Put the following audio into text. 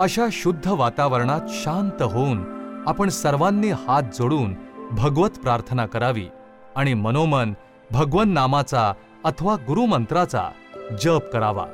अशा शुद्ध वातावरणात शांत होऊन आपण सर्वांनी हात जोडून भगवत प्रार्थना करावी आणि मनोमन भगवन नामाचा अथवा गुरुमंत्राचा जप करावा.